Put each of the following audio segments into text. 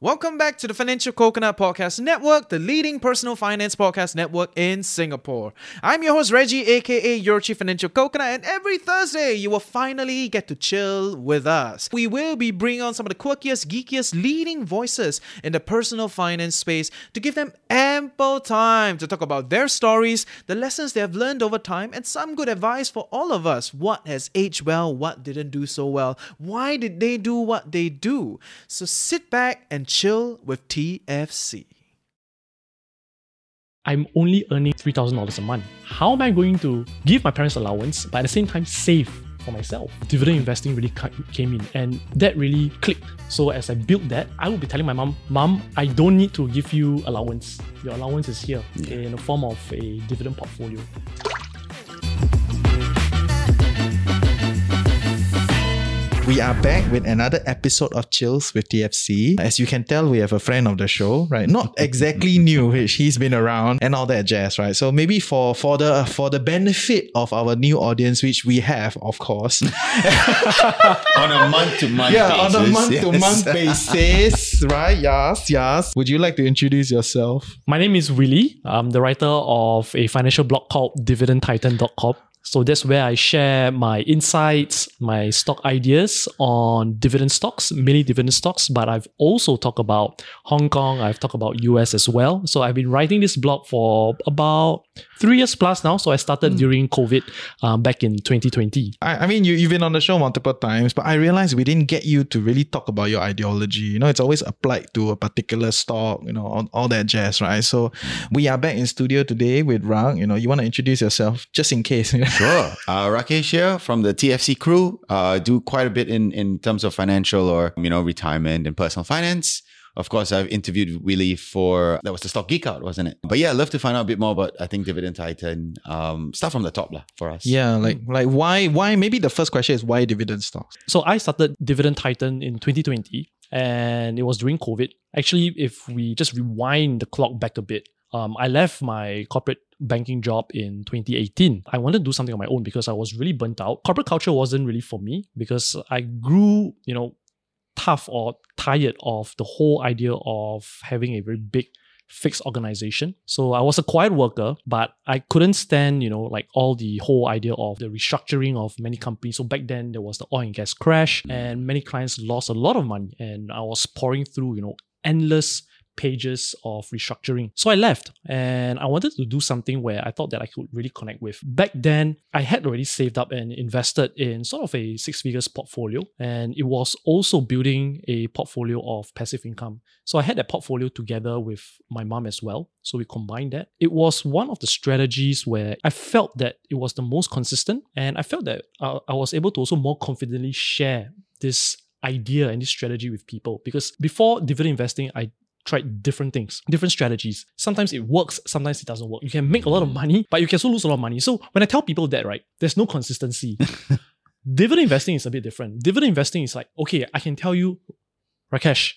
Welcome back to the Financial Coconut Podcast Network, the leading personal finance podcast network in Singapore. I'm your host, Reggie, aka your Chief Financial Coconut, and every Thursday you will finally get to chill with us. We will be bringing on some of the quirkiest, geekiest, leading voices in the personal finance space to give them ample time to talk about their stories, the lessons they have learned over time, and some good advice for all of us. What has aged well, what didn't do so well, why did they do what they do? So sit back and chill with TFC. I'm only earning $3,000 a month. How am I going to give my parents allowance, but at the same time save for myself? Dividend investing really came in and that really clicked. So as I built that, I would be telling my mom, Mom, I don't need to give you allowance. Your allowance is here yeah. in the form of a dividend portfolio. We are back with another episode of Chills with TFC. As you can tell, we have a friend of the show, right? Not exactly new, he's been around and all that jazz, right? So maybe for for the for the benefit of our new audience, which we have, of course, on a month to month, yeah, basis, on a month to month basis, right? Yes, yes. Would you like to introduce yourself? My name is Willie. I'm the writer of a financial blog called DividendTitan.com. So that's where I share my insights, my stock ideas on dividend stocks, many dividend stocks, but I've also talked about Hong Kong, I've talked about US as well. So I've been writing this blog for about three years plus now. So I started mm. during COVID um, back in 2020. I, I mean, you, you've been on the show multiple times, but I realized we didn't get you to really talk about your ideology. You know, it's always applied to a particular stock, you know, all, all that jazz, right? So we are back in studio today with Rang. You know, you want to introduce yourself just in case. Sure. Uh, Rakesh here from the TFC crew. Uh, do quite a bit in, in terms of financial or, you know, retirement and personal finance. Of course, I've interviewed Willie for, that was the Stock Geek Out, wasn't it? But yeah, I'd love to find out a bit more about, I think, Dividend Titan, um, stuff from the top lah, for us. Yeah, like like why, why, maybe the first question is why dividend stocks? So I started Dividend Titan in 2020 and it was during COVID. Actually, if we just rewind the clock back a bit, um, I left my corporate banking job in 2018. I wanted to do something on my own because I was really burnt out. Corporate culture wasn't really for me because I grew, you know, tough or tired of the whole idea of having a very big fixed organization. So I was a quiet worker, but I couldn't stand, you know, like all the whole idea of the restructuring of many companies. So back then there was the oil and gas crash mm. and many clients lost a lot of money and I was pouring through, you know, endless pages of restructuring. So I left and I wanted to do something where I thought that I could really connect with. Back then, I had already saved up and invested in sort of a six figures portfolio, and it was also building a portfolio of passive income. So I had that portfolio together with my mom as well. So we combined that. It was one of the strategies where I felt that it was the most consistent, and I felt that I, was able to also more confidently share this idea and this strategy with people because before dividend investing i tried different things, different strategies. Sometimes it works, sometimes it doesn't work. You can make a lot of money, but you can also lose a lot of money. So when I tell people that, right, there's no consistency. Dividend investing is a bit different. Dividend investing is like, okay, I can tell you, Rakesh,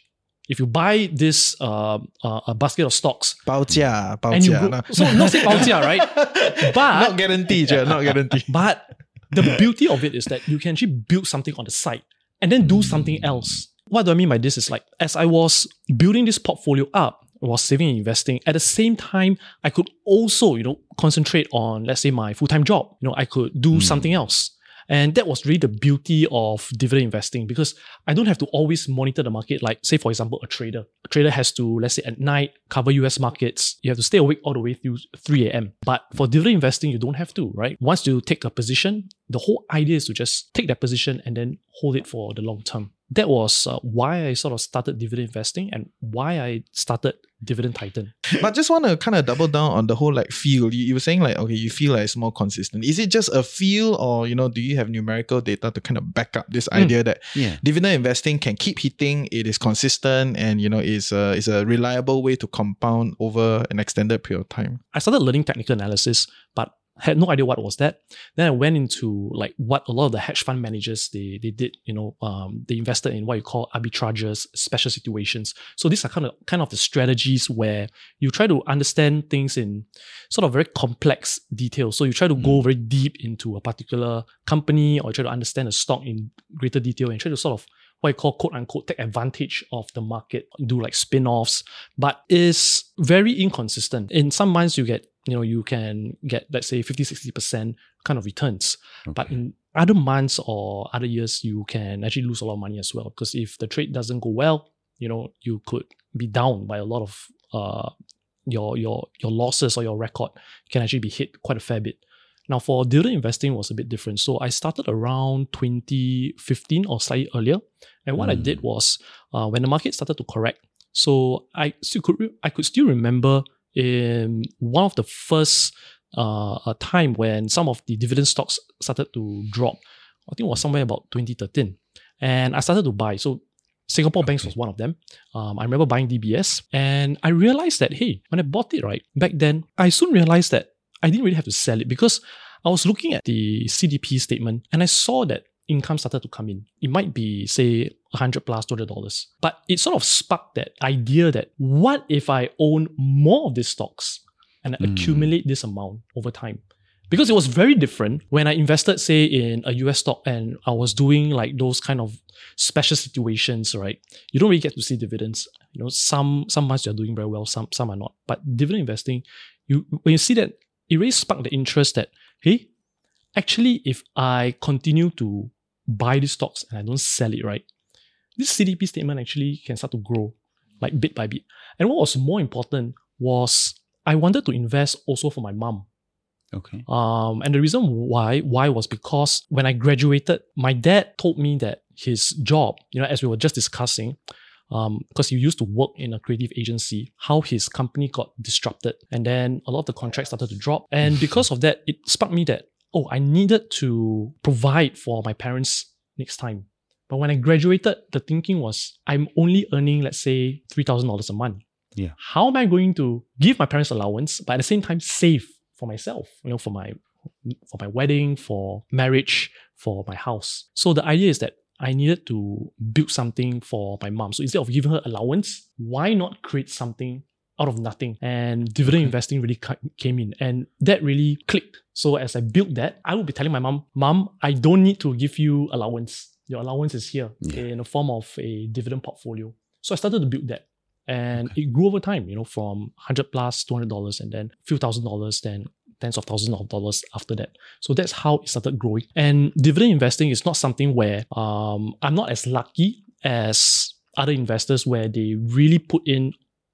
if you buy this uh, uh, a basket of stocks, 包价,包价, and you go, so not say 包价, right? But not guaranteed, yeah, not guaranteed. But the beauty of it is that you can actually build something on the side and then do something else what do I mean by this is like as I was building this portfolio up, I was saving and investing. At the same time, I could also, you know, concentrate on, let's say, my full-time job. You know, I could do mm. something else. And that was really the beauty of dividend investing because I don't have to always monitor the market. Like, say, for example, a trader. A trader has to, let's say, at night cover US markets. You have to stay awake all the way through 3 a.m. But for dividend investing, you don't have to, right? Once you take a position, the whole idea is to just take that position and then hold it for the long term that was uh, why I sort of started dividend investing and why I started Dividend Titan. But just want to kind of double down on the whole like feel. You, you were saying like, okay, you feel like it's more consistent. Is it just a feel or, you know, do you have numerical data to kind of back up this mm. idea that yeah. dividend investing can keep hitting, it is consistent and, you know, is a, is a reliable way to compound over an extended period of time? I started learning technical analysis, but had no idea what was that. Then I went into like what a lot of the hedge fund managers they they did. You know, um, they invested in what you call arbitrages, special situations. So these are kind of kind of the strategies where you try to understand things in sort of very complex detail. So you try to go mm. very deep into a particular company or try to understand a stock in greater detail and try to sort of what I call quote unquote take advantage of the market, do like spin-offs, but is very inconsistent. In some months you get, you know, you can get let's say 50, 60% kind of returns. But in other months or other years, you can actually lose a lot of money as well. Because if the trade doesn't go well, you know, you could be down by a lot of uh your your your losses or your record can actually be hit quite a fair bit. Now for dividend investing was a bit different. So I started around 2015 or slightly earlier. And what I Mm. did was uh, when the market started to correct, so I still could re- I could still remember in one of the first uh, a time when some of the dividend stocks started to drop. I think it was somewhere about 2013. And I started to buy. So Singapore Banks was one of them. Um, I remember buying DBS and I realized that, hey, when I bought it, right, back then, I soon realized that I didn't really have to sell it because I was looking at the CDP statement and I saw that income started to come in. It might be, say, 100 plus $200. But it sort of sparked that idea that what if I own more of these stocks and Mm. accumulate this amount over time? Because it was very different when I invested, say, in a US stock and I was doing like those kind of special situations, right? You don't really get to see dividends. You know, some some months you're doing very well, some some are not. But dividend investing, you when you see that, it really sparked the interest that, hey, actually, if I continue to buy these stocks and I don't sell it, right, this CDP statement actually can start to grow like bit by bit. And what was more important was I wanted to invest also for my mom. Okay. Um, and the reason why why was because when I graduated, my dad told me that his job, you know, as we were just discussing, um, because he used to work in a creative agency, how his company got disrupted, and then a lot of the contracts started to drop, and because of that, it sparked me that oh, I needed to provide for my parents next time. But when I graduated, the thinking was I'm only earning let's say three thousand dollars a month. Yeah. How am I going to give my parents allowance, but at the same time save for myself, you know, for my for my wedding, for marriage, for my house. So the idea is that I needed to build something for my mom. So instead of giving her allowance, why not create something out of nothing? And dividend Okay. investing really ca- came in, and that really clicked. So as I built that, I would be telling my mom, "Mom, I don't need to give you allowance. Your allowance is here Yeah. in the form of a dividend portfolio." So I started to build that and it grew over time you know from 100 plus 200 dollars and then a few thousand dollars then tens of thousands of dollars after that so that's how it started growing and dividend investing is not something where um, i'm not as lucky as other investors where they really put in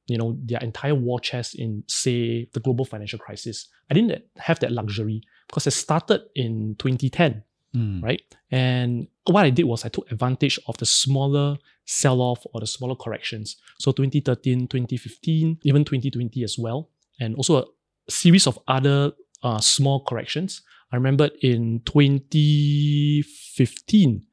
you know their entire war chest in say the global financial crisis i didn't have that luxury because i started in 2010 Mm. right? And what I did was I took advantage of the smaller sell off or the smaller corrections. So 2013, 2015, even 2020 as well, and also a series of other uh, small corrections. I remember in 2015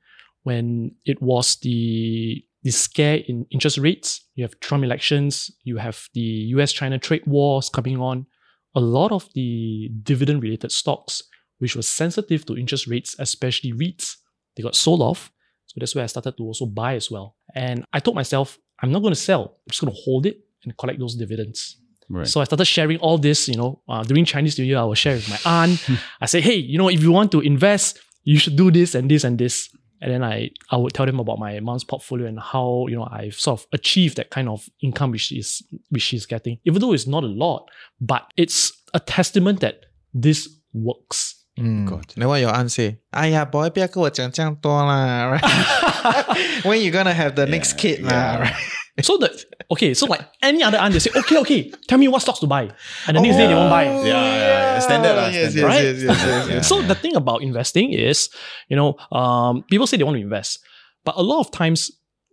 when it was the the scare in interest rates. You have Trump elections. You have the U.S.-China trade wars coming on. A lot of the dividend-related stocks which was sensitive to interest rates, especially REITs, they got sold off. So that's where I started to also buy as well. And I told myself, I'm not going to sell. I'm just going to hold it and collect those dividends. Right. So I started sharing all this, you know, uh, during Chinese New Year, I was sharing with my aunt. I said, hey, you know, if you want to invest, you should do this and this and this And then I, I would tell them about my mom's portfolio and how, you know, I've sort of achieved that kind of income which is which she's getting. Even though it's not a lot, but it's a testament that this works. 嗯 God. Then what your aunt say? 哎呀，boy，不要跟我讲这样多啦，right? When you gonna have the next kid lah, right? So the okay, so like any other aunt, they say, okay, okay, tell me what stocks to buy. And the next day they won't buy. Yeah, yeah, yeah. Standard lah, Yes, standard. yes, Right? yes, yes, yes, yes. So the thing about investing is, you know, um, people say they want to invest, but a lot of times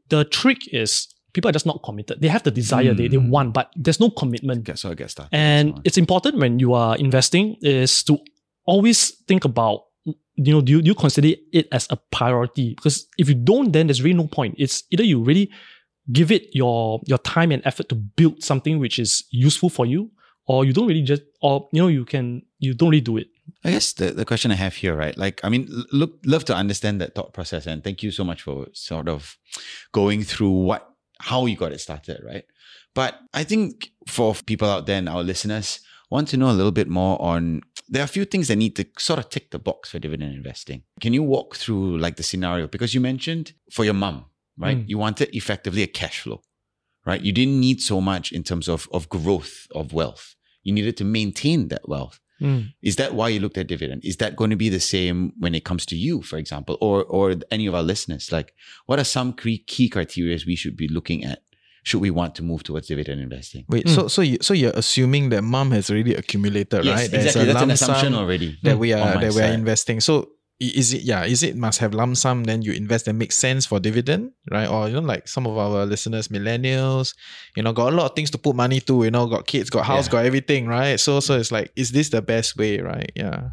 the trick is people are just not committed. They have the desire, they, they Mm. want, but there's no commitment. Get so I get started. And so it's important when you are investing is to always think about, you know, do you, do you consider it as a priority? Because if you don't, then there's really no point. It's either you really give it your your time and effort to build something which is useful for you, or you don't really just, or you know, you can you don't really do it. I guess the, the question I have here, right? Like, I mean, look, love to understand that thought process, and thank you so much for sort of going through what how you got it started, right? But I think for people out there and our listeners want to know a little bit more on there are a few things that need to sort of tick the box for dividend investing. Can you walk through like the scenario because you mentioned for your mum, right? Mm. You wanted effectively a cash flow, right? You didn't need so much in terms of, of growth of wealth. You needed to maintain that wealth. Mm. Is that why you looked at dividend? Is that going to be the same when it comes to you, for example, or or any of our listeners? Like, what are some key key criteria we should be looking at? Should we want to move towards dividend investing? Wait, Mm. so so you so you're assuming that mom has already accumulated, yes, right? There's exactly. That's an assumption already. that we are that we are side. investing. So i- is it yeah? Is it must have lump sum? Then you invest that makes sense for dividend, right? Or you know, like some of our listeners, millennials, you know, got a lot of things to put money to. You know, got kids, got house, Yeah. got everything, right? So so it's like, is this the best way, right? Yeah.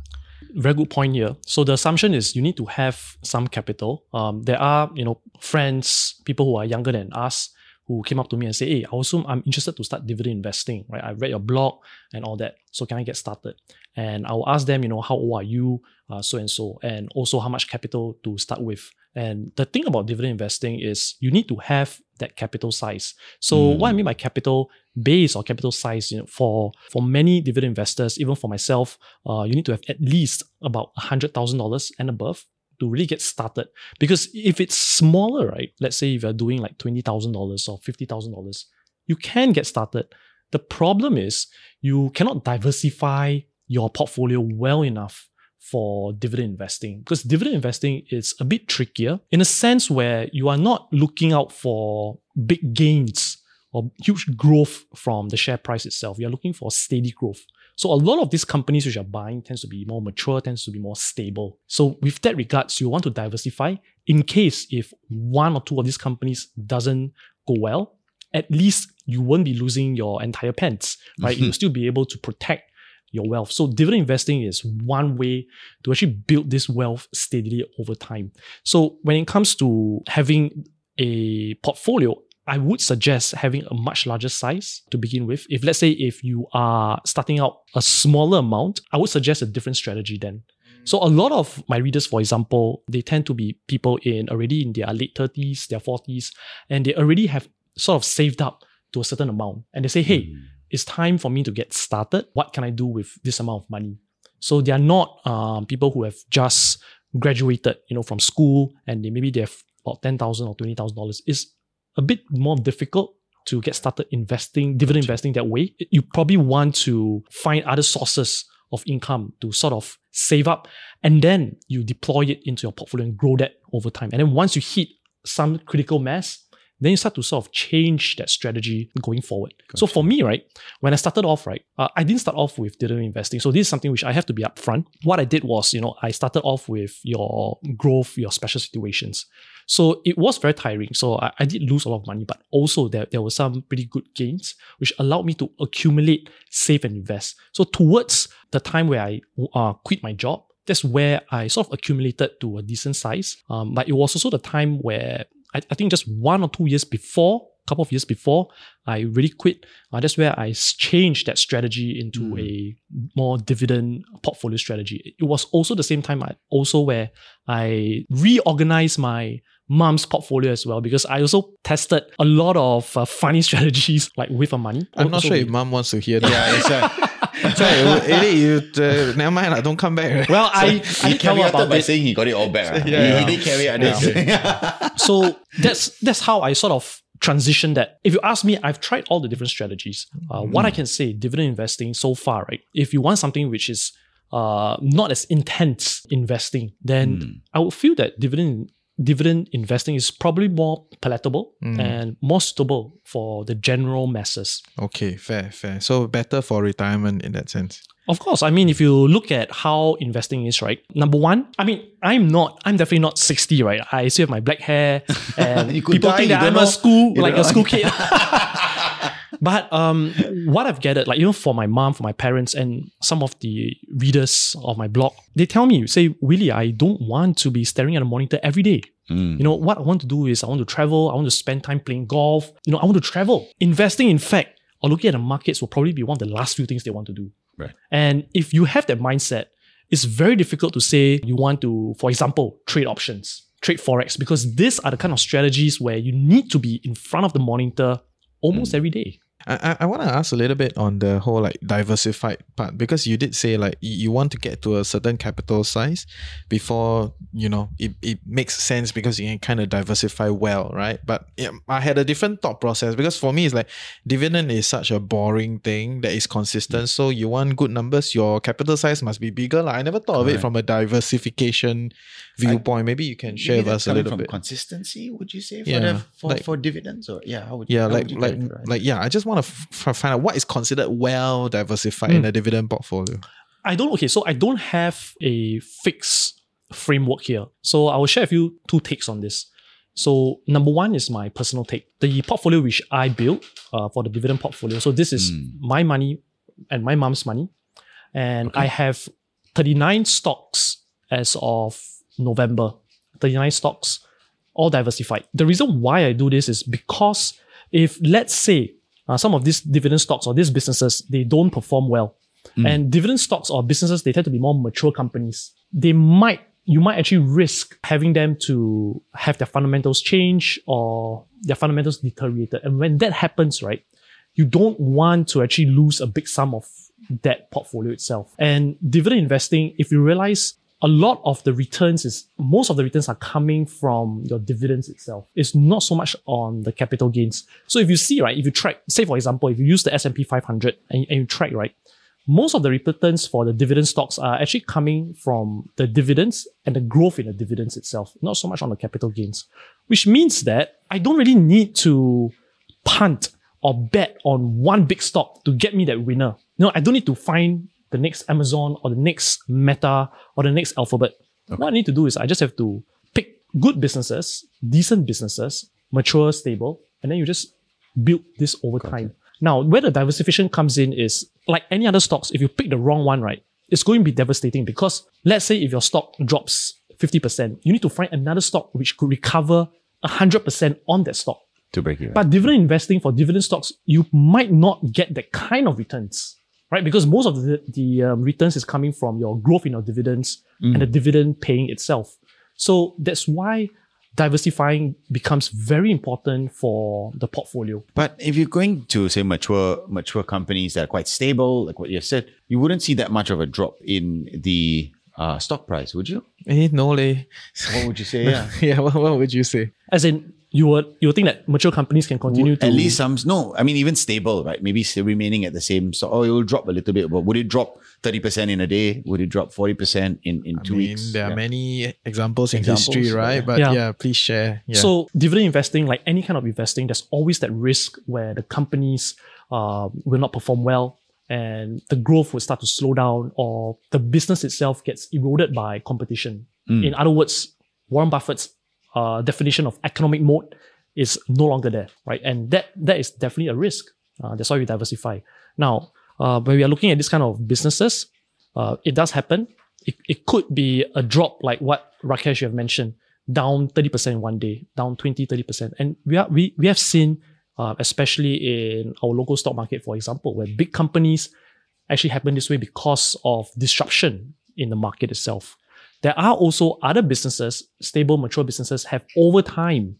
very good point here. So the assumption is you need to have some capital. Um, there are you know friends, people who are younger than us, who came up to me and say, "Hey, I also I'm interested to start dividend investing. Right? I read your blog and all that. So can I get started?" And I will ask them, you know, how old are you, uh, so and so, and also how much capital to start with. And the thing about dividend investing is you need to have that capital size. So Mm. what I mean by capital base or capital size, you know, for for many dividend investors, even for myself, uh, you need to have at least about hundred thousand dollars and above to really get started. Because if it's smaller, right? Let's say if you're doing like twenty thousand dollars or fifty thousand dollars, you can get started. The problem is you cannot diversify your portfolio well enough for dividend investing because dividend investing is a bit trickier in a sense where you are not looking out for big gains or huge growth from the share price itself. You're looking for steady growth. So a lot of these companies which are buying tends to be more mature, tends to be more stable. So with that regards, you want to diversify in case if one or two of these companies doesn't go well, at least you won't be losing your entire pants, right? You'll still be able to protect your wealth. So dividend investing is one way to actually build this wealth steadily over time. So when it comes to having a portfolio, I would suggest having a much larger size to begin with. If let's say if you are starting out a smaller amount, I would suggest a different strategy then. So a lot of my readers, for example, they tend to be people in already in their late 30s, their 40s, and they already have sort of saved up to a certain amount. And they say, hey, Mm. it's time for me to get started. What can I do with this amount of money? So they are not um, people who have just graduated, you know, from school and they maybe they have about ten thousand or twenty thousand dollars. It's a bit more difficult to get started investing, dividend investing that way. You probably want to find other sources of income to sort of save up, and then you deploy it into your portfolio and grow that over time. And then once you hit some critical mass, then you start to sort of change that strategy going forward. So for me, right, when I started off, right, uh, I didn't start off with dividend investing. So this is something which I have to be upfront. What I did was, you know, I started off with your growth, your special situations. So it was very tiring. So I, I did lose a lot of money, but also there, there were some pretty good gains, which allowed me to accumulate, save, and invest. So towards the time where I uh, quit my job, that's where I sort of accumulated to a decent size. Um, but it was also the time where I, I think just one or two years before, a couple of years before, I really quit. Uh, that's I changed that strategy into Mm. a more dividend portfolio strategy. It was also the same time I also where I reorganized my mom's portfolio as well because I also tested a lot of uh, funny strategies like with her money. I'm not Also sure if mom wants to hear that. Yeah, it's a, Sorry, really, you uh, never mind. I don't come back. Right? Well, I, I he did tell about by saying he got it all back. right? Yeah, he, yeah. he did carry out this. so that's that's how I sort of transition that. If you ask me, I've tried all the different strategies. Uh, What I can say, dividend investing so far, right? If you want something which is uh, not as intense investing, then Mm. I would feel that dividend dividend investing is probably more palatable Mm. and more suitable for the general masses. Okay, fair, fair. So better for retirement in that sense. Of course, I mean, if you look at how investing is, right? Number one, I mean, I'm not, I'm definitely not 60, right? I still have my black hair, and people die, think that I'm know. a school, like a school kid. but um, what I've gathered, like even for my mom, for my parents, and some of the readers of my blog, they tell me, say, Willie, I don't want to be staring at a monitor every day. Mm. You know, what I want to do is I want to travel, I want to spend time playing golf. You know, I want to travel. Investing, in fact, or looking at the markets will probably be one of the last few things they want to do. Right. And if you have that mindset, it's very difficult to say you want to, for example, trade options, trade forex, because these are the kind of strategies where you need to be in front of the monitor almost every day. I, I, I want to ask a little bit on the whole like diversified part because you did say like you, you want to get to a certain capital size before you know it, it makes sense because you can kind of diversify well, right? But yeah, I had a different thought process because for me it's like dividend is such a boring thing that is consistent. So you want good numbers, your capital size must be bigger. Like I never thought of it from a diversification viewpoint. Maybe you can share with us a little from bit. Consistency, would you say, for Yeah, the, for, like- for dividends, or yeah, how would Yeah, how like would you like like yeah. I just want to f- find out what is considered well diversified in Mm. a dividend portfolio. I don't okay, so I don't have a fixed framework here. So I will share with you two takes on this. So number one is my personal take. The portfolio which I built uh, for the dividend portfolio. So this is Mm. my money and my mom's money. And I have 39 stocks as of November. 39 stocks, all diversified. The reason why I do this is because if let's say uh, some of these dividend stocks or these businesses they don't perform well, and dividend stocks or businesses they tend to be more mature companies, they might you might actually risk having them to have their fundamentals change or their fundamentals deteriorated. And when that happens, right, you don't want to actually lose a big sum of that portfolio itself. And dividend investing, if you realize a lot of the returns is most of the returns are coming from your dividends itself. It's not so much on the capital gains. So if you see, right, if you track, say for example, if you use the S&P 500 and, you track, right, most of the returns for the dividend stocks are actually coming from the dividends and the growth in the dividends itself, not so much on the capital gains, which means that I don't really need to punt or bet on one big stock to get me that winner. You No, I don't need to find the next Amazon or the next Meta or the next Alphabet. What I need to do is I just have to pick good businesses, decent businesses, mature, stable, and then you just build this over time. Now, where the diversification comes in is like any other stocks, if you pick the wrong one, right, it's going to be devastating because let's say if your stock drops 50%, you need to find another stock which could recover 100% on that stock. to break even. But dividend investing for dividend stocks, you might not get that kind of returns, right? Because most of the, the um, returns is coming from your growth in your dividends and the dividend paying itself. So that's why diversifying becomes very important for the portfolio. But if you're going to say mature mature companies that are quite stable, like what you said, you wouldn't see that much of a drop in the uh, stock price, would you? Eh, no leh. What would you say? Yeah. yeah, what, what would you say? As in, you would you would think that mature companies can continue Would- to at least some no i mean even stable right maybe still remaining at the same so oh it will drop a little bit but would it drop 30% in a day would it drop 40% in in I two mean, weeks there are many examples in Examples, history, right? yeah. But Yeah. yeah, please share. Yeah. So dividend investing, like any kind of investing, there's always that risk where the companies uh, will not perform well and the growth will start to slow down or the business itself gets eroded by competition. In other words, Warren Buffett's uh, definition of economic moat is no longer there, right? And that that is definitely a risk. Uh, that's why we diversify. Now, uh, when we are looking at this kind of businesses, uh, it does happen. It, it could be a drop like what Rakesh you have mentioned, down 30% in one day, down 20, 30%. And we are we, we have seen, uh, especially in our local stock market, for example, where big companies actually happen this way because of disruption in the market itself. There are also other businesses, stable, mature businesses have over time,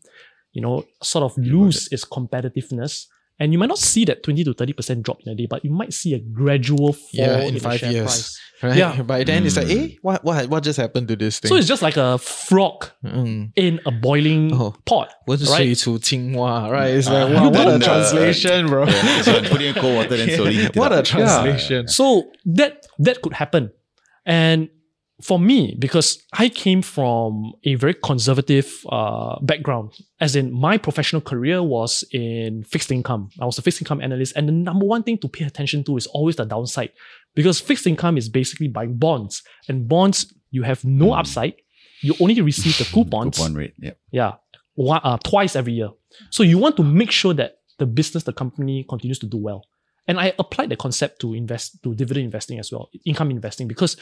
you know, sort of lose its competitiveness. And you might not see that 20 to 30% drop in a day, but you might see a gradual fall yeah, in, in five years. Price. Right? Yeah. By then mm. it's like, hmm. eh, what, what, what just happened to this thing? So it's just like a frog mm. in a boiling oh, pot. Right? Qinghua, right? It's ah. like, uh, wow, what a translation, bro. Yeah, so put in cold water, and slowly yeah. What a translation. Yeah. So that that could happen. And for me, because I came from a very conservative uh, background, as in my professional career was in fixed income. I was a fixed income analyst, and the number one thing to pay attention to is always the downside, because fixed income is basically buying bonds, and bonds you have no upside. You only receive the coupons. Coupon rate. Yeah. Yeah, uh, twice every year. So you want to make sure that the business, the company continues to do well. And I applied the concept to invest to dividend investing as well, income investing, because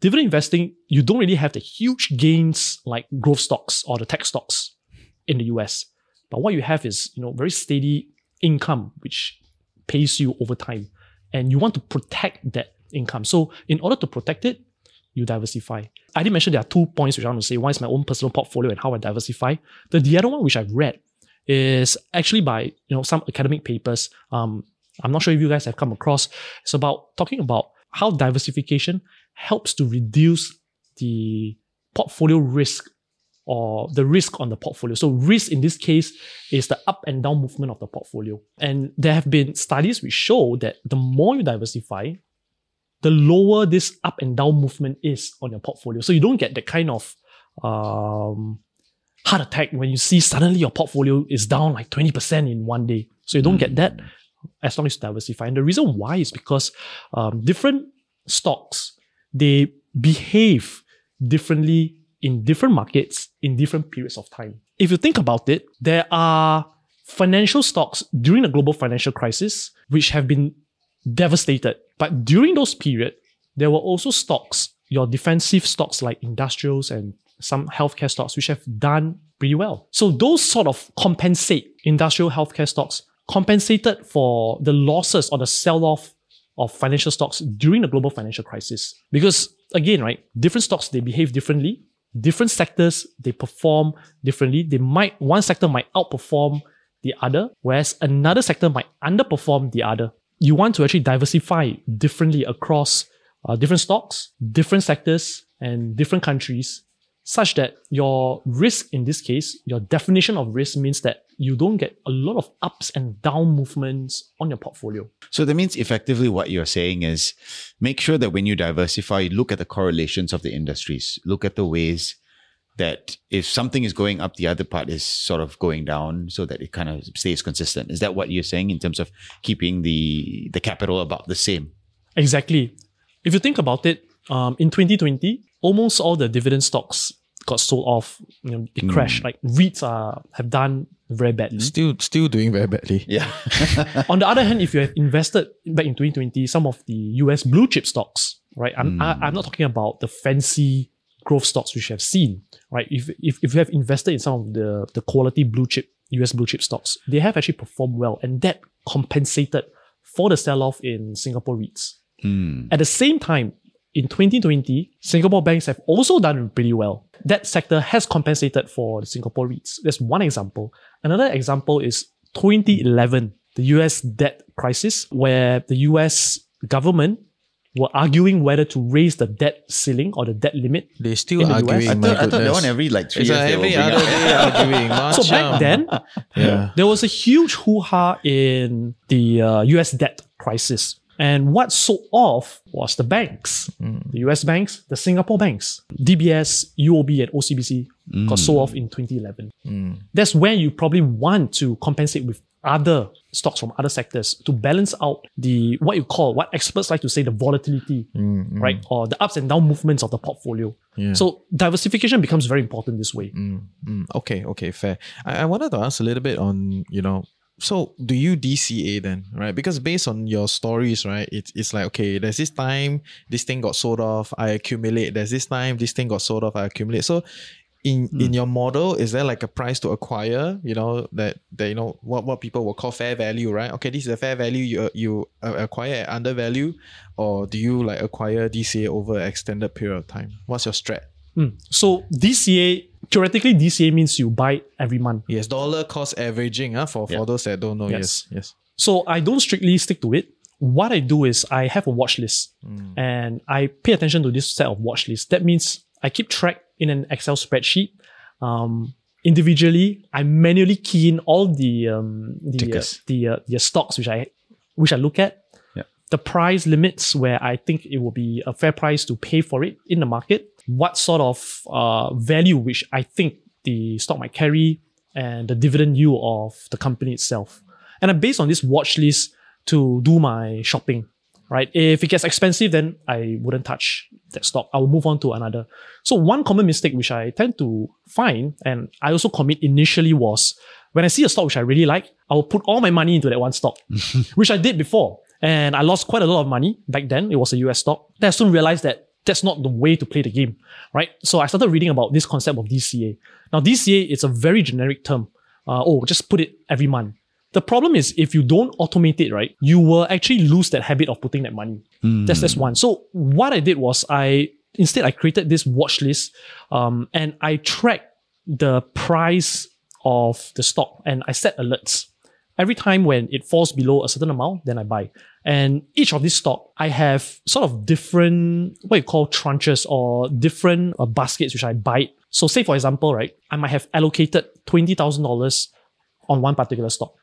dividend investing, you don't really have the huge gains like growth stocks or the tech stocks in the US. But what you have is, you know, very steady income, which pays you over time. And you want to protect that income. So in order to protect it, you diversify. I did mention there are two points which I want to say. One is my own personal portfolio and how I diversify. The, the other one which I've read is actually by you know some academic papers. Um, I'm not sure if you guys have come across. It's about talking about how diversification helps to reduce the portfolio risk or the risk on the portfolio. So risk in this case is the up and down movement of the portfolio. And there have been studies which show that the more you diversify, the lower this up and down movement is on your portfolio. So you don't get that kind of um, heart attack when you see suddenly your portfolio is down like 20% in one day. So you don't get that as long as you diversify. And the reason why is because um, different stocks, they behave differently in different markets in different periods of time. If you think about it, there are financial stocks during the global financial crisis which have been devastated. But during those periods, there were also stocks, your defensive stocks like industrials and some healthcare stocks, which have done pretty well. So those sort of compensate industrial healthcare stocks compensated for the losses or the sell-off of financial stocks during the global financial crisis. Because again, right, different stocks they behave differently different sectors they perform differently. They might one sector might outperform the other, whereas another sector might underperform the other. You want to actually diversify differently across uh, different stocks, different sectors, and different countries, such that your risk in this case, your definition of risk means that you don't get a lot of ups and down movements on your portfolio. So that means effectively what you're saying is make sure that when you diversify, look at the correlations of the industries, look at the ways that if something is going up, the other part is sort of going down so that it kind of stays consistent. Is that what you're saying in terms of keeping the the capital about the same? Exactly. If you think about it, um, in 2020, almost all the dividend stocks got sold off. You know, they crashed. Like REITs are have done very badly. Still, still doing very badly. Yeah. On the other hand, if you have invested back in 2020, some of the US blue chip stocks, right? I'm, I, I'm not talking about the fancy growth stocks which you have seen, right? If, if, if you have invested in some of the, the quality blue chip, US blue chip stocks, they have actually performed well and that compensated for the sell off in Singapore REITs. Hmm. At the same time, in 2020, Singapore banks have also done pretty well. That sector has compensated for the Singapore REITs. That's one example. Another example is 2011, the US debt crisis, where the US government were arguing whether to raise the debt ceiling or the debt limit. They still In the US? arguing. I thought, I thought that goodness. one every like three It's years like every other day arguing. So back then, yeah. there was a huge hoo-ha in the uh, US debt crisis. And what sold off was the banks, mm. the US banks, the Singapore banks, DBS, UOB, and OCBC mm. got sold off in 2011. Mm. That's where you probably want to compensate with other stocks from other sectors to balance out the what you call what experts like to say the volatility, right, or the ups and down movements of the portfolio. Yeah. So diversification becomes very important this way. Mm, okay, okay, fair. I, I wanted to ask a little bit on, you know, so do you DCA then, right? Because based on your stories, right, it's it's like okay, there's this time this thing got sold off, I accumulate. There's this time this thing got sold off, I accumulate. So in in your model, is there like a price to acquire? You know that that you know what what people will call fair value, right? Okay, this is a fair value you you uh, acquire at undervalue, or do you like acquire DCA over an extended period of time? What's your strat? Mm. So DCA theoretically DCA means you buy every month. Yes, dollar cost averaging. Uh, for, Yeah. for those that don't know. Yes. Yes, yes. So I don't strictly stick to it. What I do is I have a watch list and I pay attention to this set of watch lists. That means I keep track in an Excel spreadsheet. Um, individually, I manually key in all the um, the uh, the uh, the stocks which I which I look at. Yeah. The price limits where I think it will be a fair price to pay for it in the market. What sort of uh, value which I think the stock might carry, and the dividend yield of the company itself. And I based on this watch list to do my shopping. Right? If it gets expensive, then I wouldn't touch that stock. I will move on to another. So one common mistake which I tend to find, and I also commit initially was when I see a stock which I really like, I will put all my money into that one stock, which I did before. And I lost quite a lot of money back then. It was a US stock. Then I soon realized that that's not the way to play the game, right? So I started reading about this concept of DCA. Now, DCA is a very generic term. Uh, oh, just put it every month. The problem is if you don't automate it, right, you will actually lose that habit of putting that money. That's that's one. So what I did was I instead I created this watch list, um, and I tracked the price of the stock and I set alerts. Every time when it falls below a certain amount, then I buy. And each of these stock, I have sort of different, what you call tranches or different uh, baskets which I buy. So say for example, right, I might have allocated $20,000 on one particular stock.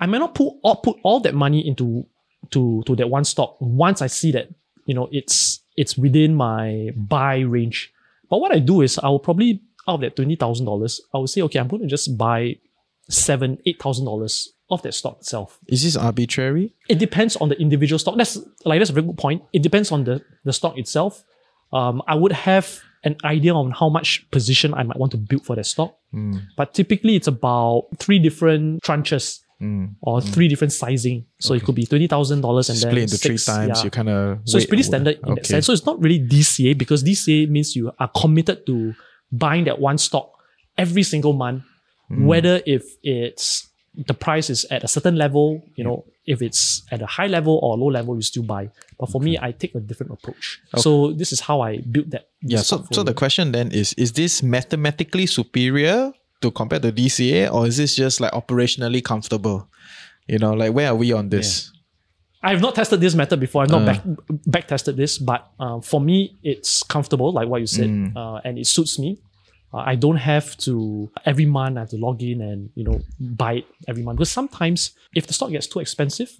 I might not put all, put all that money into to, to that one stock once I see that, you know, it's, it's within my buy range. But what I do is I will probably out of that twenty thousand dollars, I will say, okay, I'm going to just buy seven, eight thousand dollars of that stock itself. Is this arbitrary? It depends on the individual stock. That's like that's a very good point. It depends on the the stock itself. Um, I would have an idea on how much position I might want to build for that stock, hmm. but typically it's about three different tranches. Hmm. Or hmm. three different sizing, so it could be twenty thousand dollars and Split then into three times. yeah. You kind of So it's pretty standard in that sense. So it's not really DCA because DCA means you are committed to buying that one stock every single month, whether if it's the price is at a certain level, you know, if it's at a high level or low level, you still buy. But for me, I take a different approach. So this is how I built that. Yeah. So, so the question then is: Is this mathematically superior to compare to DCA, or is this just like operationally comfortable? You know, like where are we on this? I have not tested this method before. I've not Uh. back back tested this, but uh, for me, it's comfortable, like what you said, uh, and it suits me. Uh, I don't have to every month I have to log in and you know buy it every month because sometimes if the stock gets too expensive,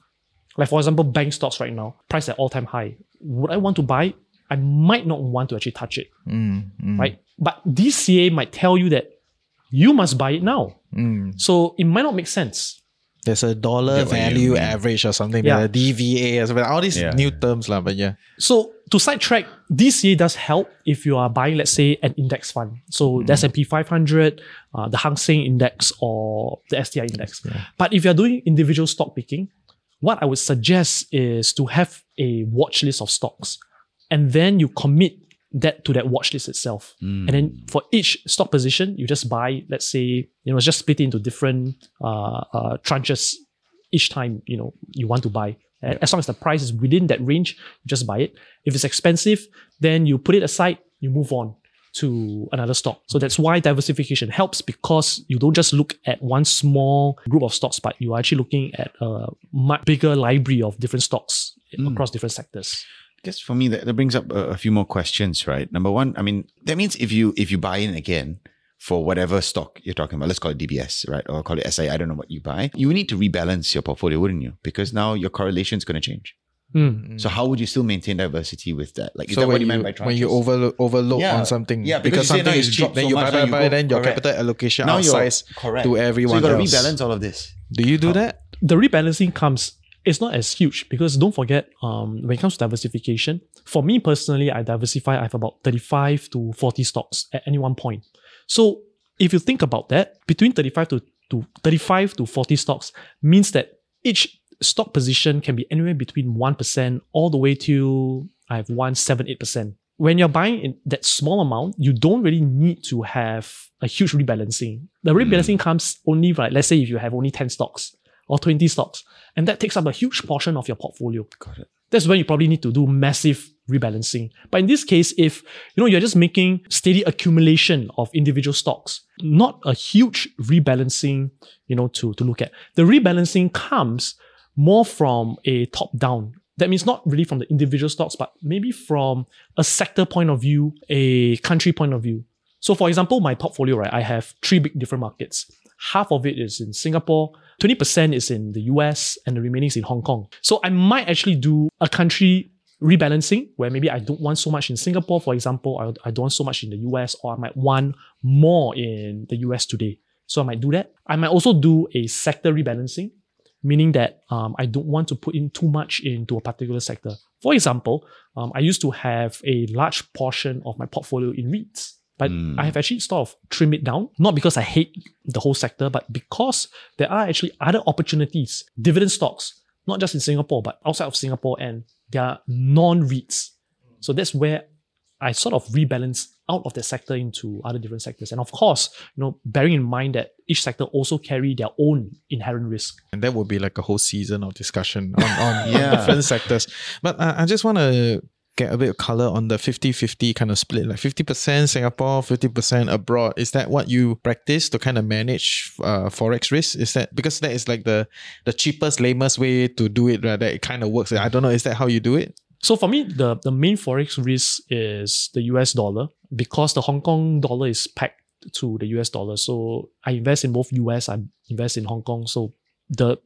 like for example bank stocks right now, price at all time high, would I want to buy? I might not want to actually touch it, mm, mm. right? But DCA might tell you that you must buy it now, mm. so it might not make sense. There's a dollar Get value average or something. Yeah. Yeah. DVA or something. All these Yeah. new terms, lah. But yeah. So to sidetrack, DCA does help if you are buying, let's say, an index fund. So the S&P 500, uh, the Hang Seng Index, or the STI Index. But if you're doing individual stock picking, what I would suggest is to have a watch list of stocks, and then you commit that to that watch list itself. And then for each stock position, you just buy, let's say, you know, just split it into different uh, uh, tranches each time, you know, you want to buy. And As long as the price is within that range, you just buy it. If it's expensive, then you put it aside, you move on to another stock. So that's why diversification helps because you don't just look at one small group of stocks, but you're actually looking at a much bigger library of different stocks across different sectors. I guess for me that, that brings up a, a few more questions, right? Number one, I mean, that means if you if you buy in again for whatever stock you're talking about, let's call it DBS, right? Or call it SI, I don't know what you buy. You need to rebalance your portfolio, wouldn't you? Because now your correlation is going to change. Mm. So how would you still maintain diversity with that? Like, is so that what you you, meant by tranches? when you overlook overlook Yeah. on something, Yeah, because because, you say now something is cheap, then so you buy, now buy, buy, go- then your correct. capital allocation now you're outsize correct to So everyone you got to rebalance all of this. Do you do that? the rebalancing comes it's not as huge because don't forget um, when it comes to diversification for me personally i diversify i have about 35 to 40 stocks at any one point. So if you think about that between 35 to, to 35 to 40 stocks means that each stock position can be anywhere between 1% all the way to i have one 7 8% when you're buying in that small amount you don't really need to have a huge rebalancing. The rebalancing comes only like let's say if you have only 10 stocks or 20 stocks. And that takes up a huge portion of your portfolio. Got it. That's when you probably need to do massive rebalancing. But in this case, if you know you're just making steady accumulation of individual stocks, not a huge rebalancing, you know, to, to look at. The rebalancing comes more from a top down. That means not really from the individual stocks, but maybe from a sector point of view, a country point of view. So for example, my portfolio, right, I have three big different markets. Half of it is in Singapore, 20% is in the US, and the remaining is in Hong Kong. So I might actually do a country rebalancing where maybe I don't want so much in Singapore, for example, I, I don't want so much in the US, or I might want more in the US today. So I might do that. I might also do a sector rebalancing, meaning that um, I don't want to put in too much into a particular sector. For example, um, I used to have a large portion of my portfolio in REITs. But I have actually sort of trimmed it down, not because I hate the whole sector, but because there are actually other opportunities, dividend stocks, not just in Singapore, but outside of Singapore, and they are non-REITs. So that's where I sort of rebalance out of that sector into other different sectors. And of course, you know, bearing in mind that each sector also carry their own inherent risk. And that would be like a whole season of discussion on, on, Yeah. on different sectors. But uh, I just want to get a bit of color on the 50-50 kind of split, like 50% Singapore, 50% abroad. Is that what you practice to kind of manage uh, forex risk? Is that because that is like the the cheapest, lamest way to do it, right? That it kind of works. I don't know. Is that how you do it? So for me, the, the main forex risk is the US dollar because the Hong Kong dollar is pegged to the US dollar. So I invest in both US, I invest in Hong Kong. So the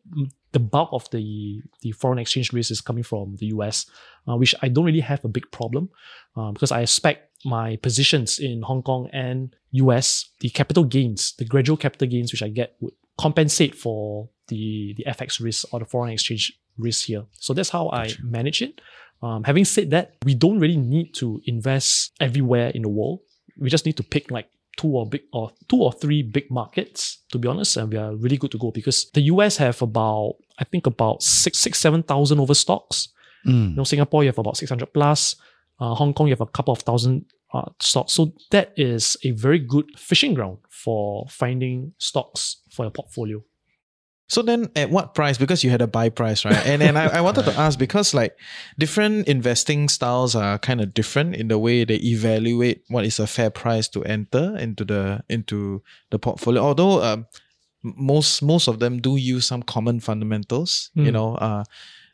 the bulk of the the foreign exchange risk is coming from the US, uh, which I don't really have a big problem um, because I expect my positions in Hong Kong and US, the capital gains, the gradual capital gains which I get would compensate for the the FX risk or the foreign exchange risk here. So that's how I manage it. Um, having said that, we don't really need to invest everywhere in the world. We just need to pick like two or big or two or three big markets to be honest and we are really good to go because the us have about i think about six six seven thousand over stocks Mm. you know singapore you have about 600 plus. Uh, hong kong you have a couple of thousand uh, stocks. So that is a very good fishing ground for finding stocks for your portfolio So then at what price? Because you had a buy price, right? And then I, I wanted to ask because like different investing styles are kind of different in the way they evaluate what is a fair price to enter into the into the portfolio. Although um, most most of them do use some common fundamentals, you Mm. know, uh,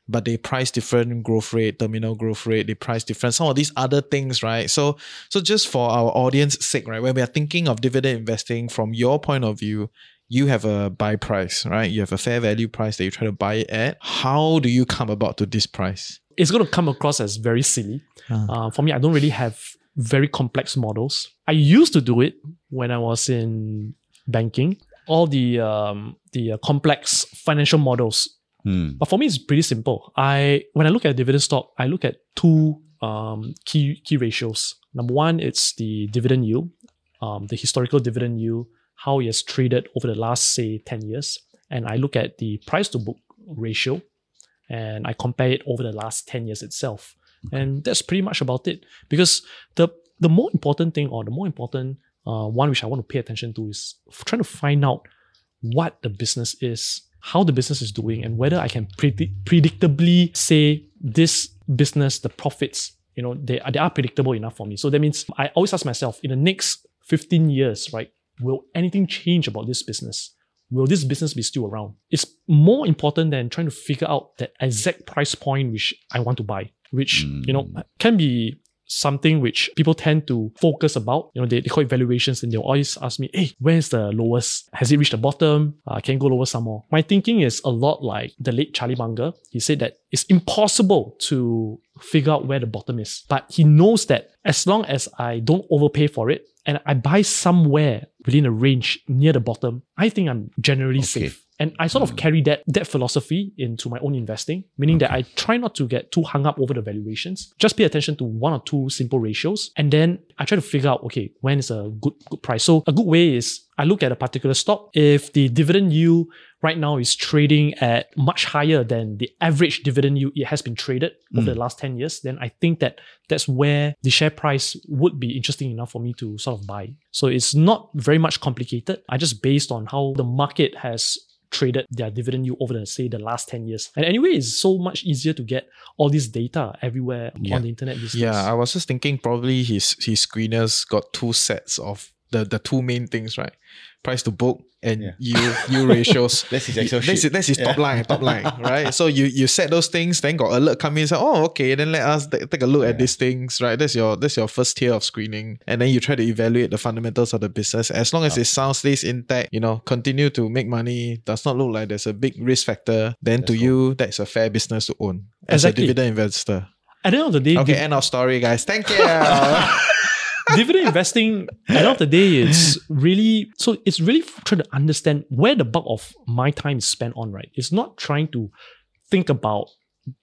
but they price different growth rate, terminal growth rate, they price different, some of these other things, right? So so just for our audience sake, right, when we are thinking of dividend investing from your point of view, you have a buy price, right? You have a fair value price that you try to buy it at. How do you come about to this price? it's going to come across as very silly Ah. uh, for me i don't really have very complex models i used to do it when i was in banking all the um, the uh, complex financial models Hmm. But for me, it's pretty simple. I when I look at a dividend stock, I look at two um, key key ratios. Number one, it's the dividend yield, um, the historical dividend yield, how it has traded over the last say ten years, and I look at the price to book ratio, and I compare it over the last ten years itself, and that's pretty much about it. Because the the more important thing, or the more important uh, one which I want to pay attention to, is trying to find out what the business is, how the business is doing, and whether I can predict predictably say this business, the profits, you know, they, are- they are predictable enough for me. So that means I always ask myself, in the next 15 years, right, will anything change about this business? Will this business be still around? It's more important than trying to figure out that exact price point which I want to buy, which, you know, can be something which people tend to focus about. You know, they, they call it valuations and they'll always ask me, hey, where's the lowest? Has it reached the bottom? Uh, can it go lower some more? My thinking is a lot like the late Charlie Munger. He said that it's impossible to figure out where the bottom is. But he knows that as long as I don't overpay for it and I buy somewhere within a range near the bottom, I think I'm generally Okay. safe. And I sort of hmm. carry that that philosophy into my own investing, meaning that I try not to get too hung up over the valuations. Just pay attention to one or two simple ratios, and then I try to figure out okay when is a good good price. So a good way is I look at a particular stock. If the dividend yield right now is trading at much higher than the average dividend yield it has been traded over the hmm. last 10 years, then I think that that's where the share price would be interesting enough for me to sort of buy. So it's not very much complicated. I just based on how the market has traded their dividend yield over the say the last 10 years. And anyway, it's so much easier to get all this data everywhere Yeah. on the internet these days. Yeah, I was just thinking probably his his screeners got two sets of the the two main things, right? Price to book and Yeah. yield yield ratios. That's his Excel That's, sheet. that's his top line, top line, right? So you you set those things, then got alert come in, say, oh, okay, then let us t- take a look at these things, right? That's your that's your first tier of screening, and then you try to evaluate the fundamentals of the business. As long as it sound stays intact, you know, continue to make money, does not look like there's a big risk factor. Then to That's you, that's a fair business to own as Exactly. a dividend investor. At the end of the day, Okay, div- end of story, guys. Thank you. dividend investing at the end of the day it's really so it's really trying to understand where the bulk of my time is spent on right? It's not trying to think about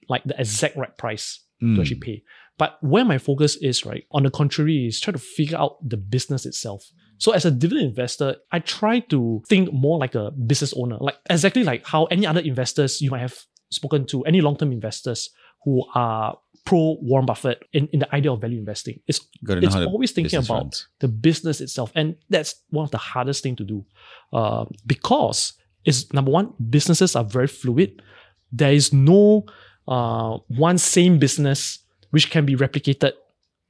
like the exact right price Mm. to actually pay. But where my focus is right on the contrary is try to figure out the business itself. So as a dividend investor i try to think more like a business owner like exactly like how any other investors you might have spoken to any long-term investors who are pro warren buffett in, in the idea of value investing it's it's always thinking about runs. the business itself and that's one of the hardest thing to do uh, because it's number one businesses are very fluid there is no uh, one same business which can be replicated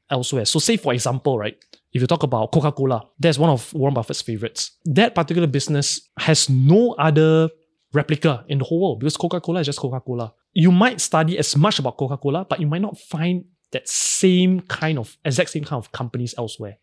elsewhere. So, say for example, right, if you talk about Coca Cola, that's one of Warren Buffett's favorites. That particular business has no other replica in the whole world because Coca Cola is just Coca Cola. You might study as much about Coca Cola, but you might not find that same kind of, exact same kind of companies elsewhere.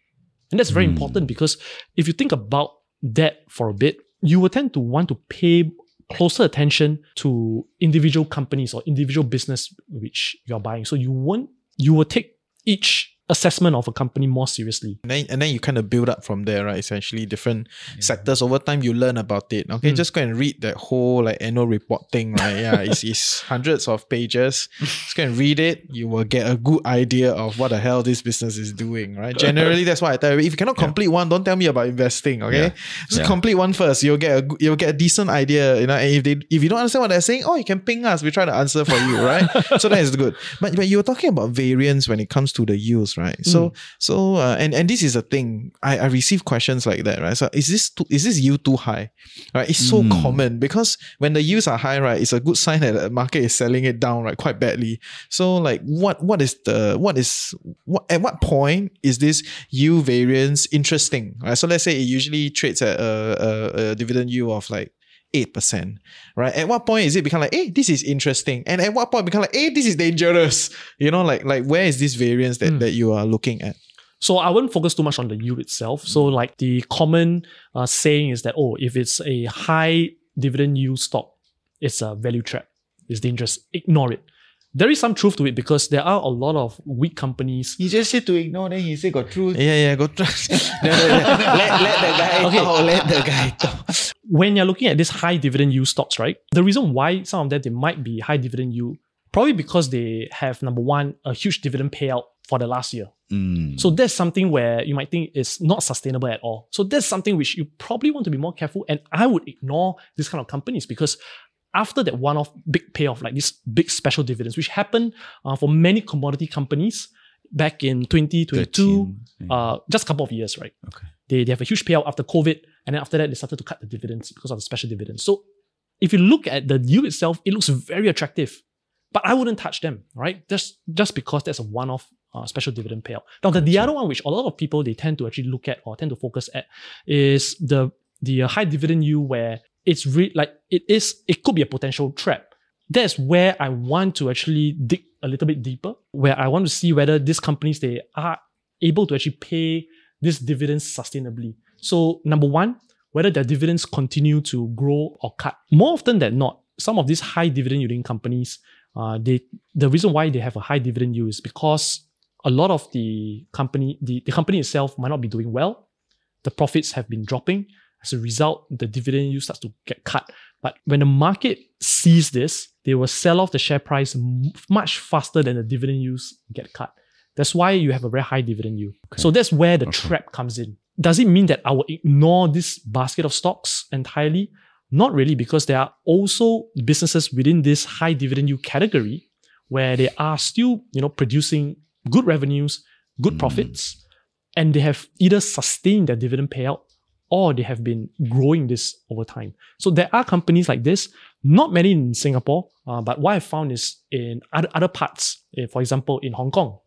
And that's very Hmm. important because if you think about that for a bit, you will tend to want to pay closer attention to individual companies or individual business which you're buying. So you won't, you will take each assessment of a company more seriously. And then, and then you kind of build up from there, right? Essentially, different sectors over time, you learn about it. Okay, Mm. just go and read that whole like annual report thing, right? Yeah, it's, it's hundreds of pages. Just go and read it. You will get a good idea of what the hell this business is doing, right? Generally, that's why I tell you. If you cannot complete one, don't tell me about investing. Okay, Yeah. just Yeah. complete one first. You'll get a you'll get a decent idea. You know, and if they if you don't understand what they're saying, oh, you can ping us. We try to answer for you, right? so that is good. But but you were talking about variance when it comes to the yields, right? So so uh, and and this is a thing. I, I receive questions like that, right? So is this too, is this yield too high? Right? It's so Mm. common because when the yields are high, right, it's a good sign that the market is selling it down, right, quite badly. So like what what is the what is what at what point is this yield variance interesting? Right. So let's say it usually trades at a, a, a dividend yield of like 8%, right? At what point is it become like, hey, this is interesting? And at what point become like, hey, this is dangerous? You know, like like where is this variance that, Mm. that you are looking at? So I wouldn't focus too much on the yield itself. So like the common uh, saying is that oh, if it's a high dividend yield stock, it's a value trap. It's dangerous. Ignore it. There is some truth to it because there are a lot of weak companies. He just said to ignore, then he said got truth. Yeah, yeah, go try. No, no, no. let, let the guy Okay. talk. Let the guy talk. When you're looking at these high dividend yield stocks, right? The reason why some of them they might be high dividend yield, probably because they have number one a huge dividend payout for the last year. Mm. So that's something where you might think is not sustainable at all. So that's something which you probably want to be more careful. And I would ignore this kind of companies because after that one-off big payoff, like this big special dividends, which happened uh, for many commodity companies back in 2022, 13, yeah. uh, just a couple of years, right? Okay. They, they have a huge payout after COVID, and then after that they started to cut the dividends because of the special dividends. So if you look at the yield itself, it looks very attractive, but I wouldn't touch them, right? Just just because there's a one-off uh, special dividend payout. Now the, the other one, which a lot of people they tend to actually look at or tend to focus at, is the the high dividend yield where it's re- like it is it could be a potential trap. That's where I want to actually dig a little bit deeper, where I want to see whether these companies they are able to actually pay these dividends sustainably. So number one, whether their dividends continue to grow or cut. More often than not, some of these high dividend yielding companies, uh, they the reason why they have a high dividend yield is because a lot of the company, the, the company itself might not be doing well. The profits have been dropping. As a result, the dividend yield starts to get cut. But when the market sees this, they will sell off the share price much faster than the dividend yields get cut. That's why you have a very high dividend yield. So that's where the Okay. trap comes in. Does it mean that I will ignore this basket of stocks entirely? Not really, because there are also businesses within this high dividend yield category where they are still, you know, producing good revenues, good Mm. profits, and they have either sustained their dividend payout or they have been growing this over time. So there are companies like this, not many in Singapore, uh, but what I found is in other, other parts, eh, for example, in Hong Kong,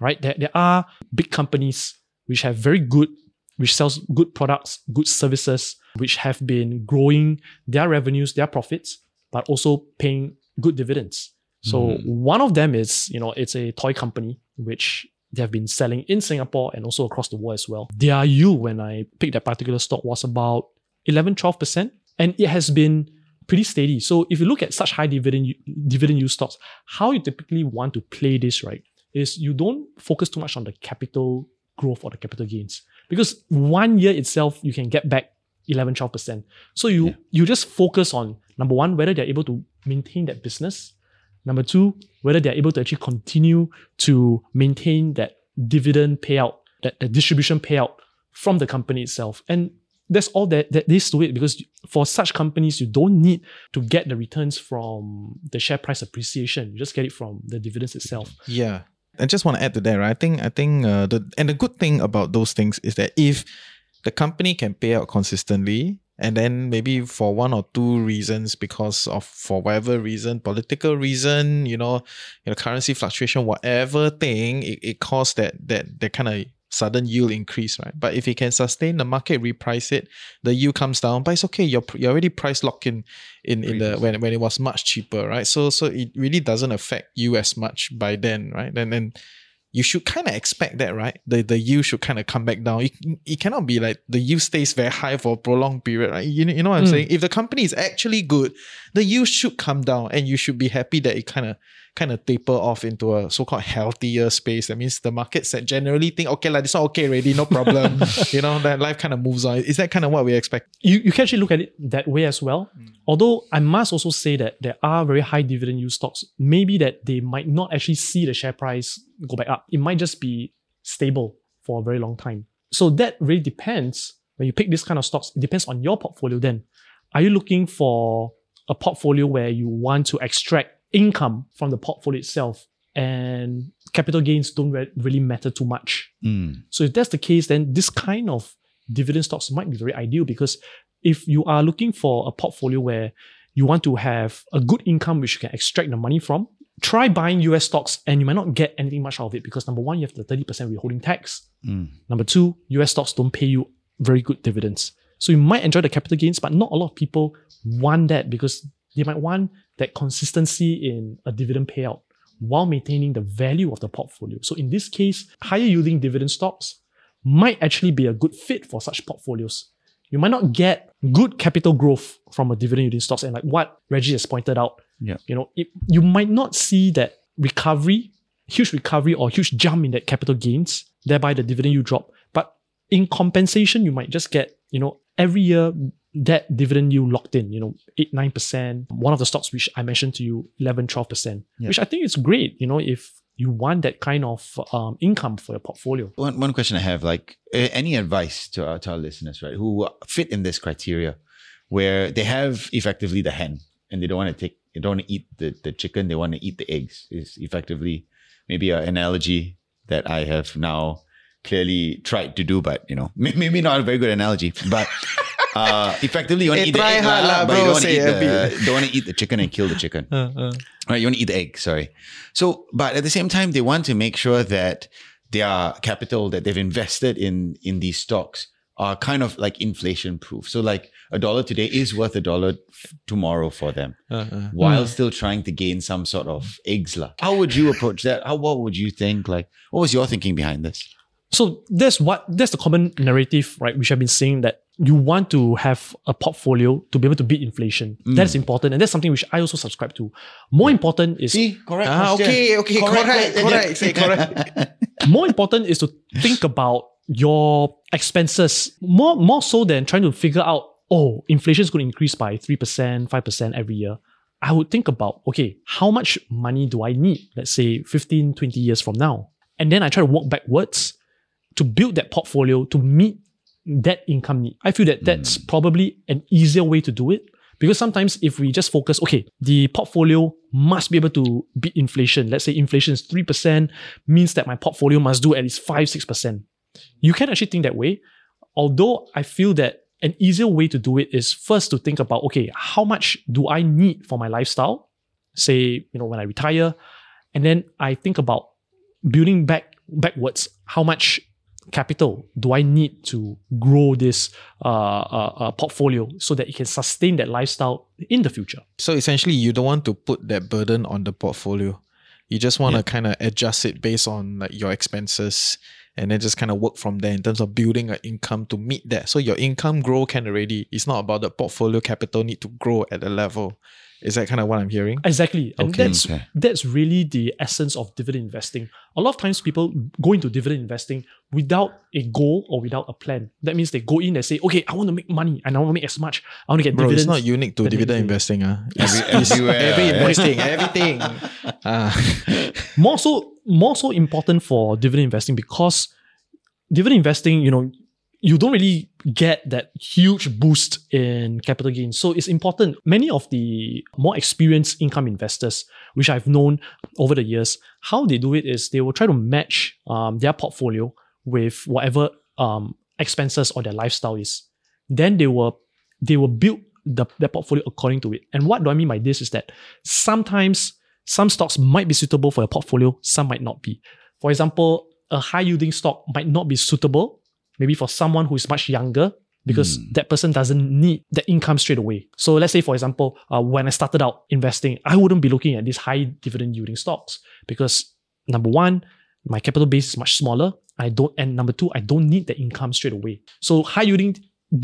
right? There, there are big companies which have very good, which sells good products, good services, which have been growing their revenues, their profits, but also paying good dividends. So Mm. one of them is, you know, it's a toy company which they have been selling in Singapore and also across the world as well. Their yield when I picked that particular stock was about 11, 12%. And it has been pretty steady. So if you look at such high dividend dividend yield stocks, how you typically want to play this, right, is you don't focus too much on the capital growth or the capital gains. Because one year itself, you can get back 11, 12%. So you Yeah. you just focus on number one, whether they're able to maintain that business. Number two, whether they're able to actually continue to maintain that dividend payout, that, that distribution payout from the company itself. And that's all that, that is to it because for such companies, you don't need to get the returns from the share price appreciation. You just get it from the dividends itself. Yeah. I just want to add to that, right? I think I think uh, the and the good thing about those things is that if the company can pay out consistently and then maybe for one or two reasons because of for whatever reason political reason you know you know currency fluctuation whatever thing it, it caused that that that kind of sudden yield increase right? But if it can sustain the market reprice it the yield comes down but it's okay. You're, you're already price locked in in, in the when, when it was much cheaper right? So so it really doesn't affect you as much by then right? And then you should kind of expect that, right? The the yield should kind of come back down. It, it cannot be like the yield stays very high for a prolonged period, right? You, you know what I'm Mm. saying? If the company is actually good, the yield should come down and you should be happy that it kind of kind of taper off into a so-called healthier space. That means the markets that generally think, okay, like this one okay already, no problem. you know, that life kind of moves on. Is that kind of what we expect? you, you can actually look at it that way as well. Mm. Although I must also say that there are very high dividend yield stocks, maybe that they might not actually see the share price go back up. It might just be stable for a very long time. So that really depends when you pick this kind of stocks, it depends on your portfolio then. Are you looking for a portfolio where you want to extract income from the portfolio itself and capital gains don't re- really matter too much? Mm. So if that's the case, then this kind of dividend stocks might be very ideal because if you are looking for a portfolio where you want to have a good income which you can extract the money from, try buying US stocks and you might not get anything much out of it because number one, you have the 30% withholding tax. Mm. Number two, US stocks don't pay you very good dividends. So you might enjoy the capital gains, but not a lot of people want that because they might want that consistency in a dividend payout while maintaining the value of the portfolio. So in this case, higher yielding dividend stocks might actually be a good fit for such portfolios. You might not get good capital growth from a dividend yielding stocks, and like what Reggie has pointed out, Yeah. you know, it, you might not see that recovery, huge recovery or huge jump in that capital gains, thereby the dividend you drop. But in compensation, you might just get, you know, every year that dividend you locked in, you know, 8, 9%. One of the stocks which I mentioned to you, 11, 12%, Yeah. which I think is great, you know, if you want that kind of um, income for your portfolio. One, one question I have, like any advice to our, to our listeners, right, who fit in this criteria, where they have effectively the hen and they don't want to take, they don't want to eat the, the chicken, they want to eat the eggs. Is effectively maybe an analogy that I have now clearly tried to do, but you know, maybe not a very good analogy, but. Uh, effectively, you want to eat the egg, hard lah, lah, but you don't want to eat the, don't want to eat the chicken and kill the chicken. Uh, Right, you want to eat the egg, sorry. So, but at the same time, they want to make sure that their capital that they've invested in in these stocks are kind of like inflation proof. So, like a dollar today is worth a dollar f- tomorrow for them, uh, while still trying to gain some sort of eggs. lah. How would you approach that? How what would you think? Like, what was your thinking behind this? So that's what that's the common narrative, right? Which I've been saying that you want to have a portfolio to be able to beat inflation. Mm. That's important, and that's something which I also subscribe to. More important is See, correct. Ah, question. okay, okay, correct, question. correct, say correct. more important is to think about your expenses more more so than trying to figure out oh inflation is going to increase by 3% 5% every year i would think about okay how much money do i need let's say 15 20 years from now and then i try to work backwards to build that portfolio to meet that income need. I feel that that's hmm. probably an easier way to do it because sometimes if we just focus okay the portfolio must be able to beat inflation. Let's say inflation is 3% means that my portfolio must do at least 5 6% you can actually think that way although i feel that an easier way to do it is first to think about okay how much do i need for my lifestyle? Say you know when i retire and then i think about building back backwards how much capital do i need to grow this uh, uh, uh, portfolio so that it can sustain that lifestyle in the future So essentially, you don't want to put that burden on the portfolio. You just want to kind of adjust it based on like your expenses, and then just kind of work from there in terms of building an income to meet that. So your income grow can already. It's not about the portfolio capital need to grow at a level. Is that kind of what I'm hearing? Exactly. And Okay. that's Okay. that's really the essence of dividend investing. A lot of times people go into dividend investing without a goal or without a plan. That means they go in and say, okay, I want to make money and I want to make as much. I want to get Bro, dividends. it's not unique to dividend you- investing. Uh. Every- It's, everywhere, every investing, everything. Ah. more so more so important for dividend investing because dividend investing, you know, you don't really get that huge boost in capital gains. So it's important. Many of the more experienced income investors, which I've known over the years, how they do it is they will try to match um, their portfolio with whatever um, expenses or their lifestyle is. Then they will they will build the, their portfolio according to it. And what do I mean by this is that sometimes some stocks might be suitable for your portfolio, some might not be. For example, a high yielding stock might not be suitable, maybe for someone who is much younger, because Mm. that person doesn't need the income straight away. So let's say, for example, uh, when I started out investing, I wouldn't be looking at these high dividend yielding stocks because number one, my capital base is much smaller. I don't, and number two, I don't need the income straight away. So high yielding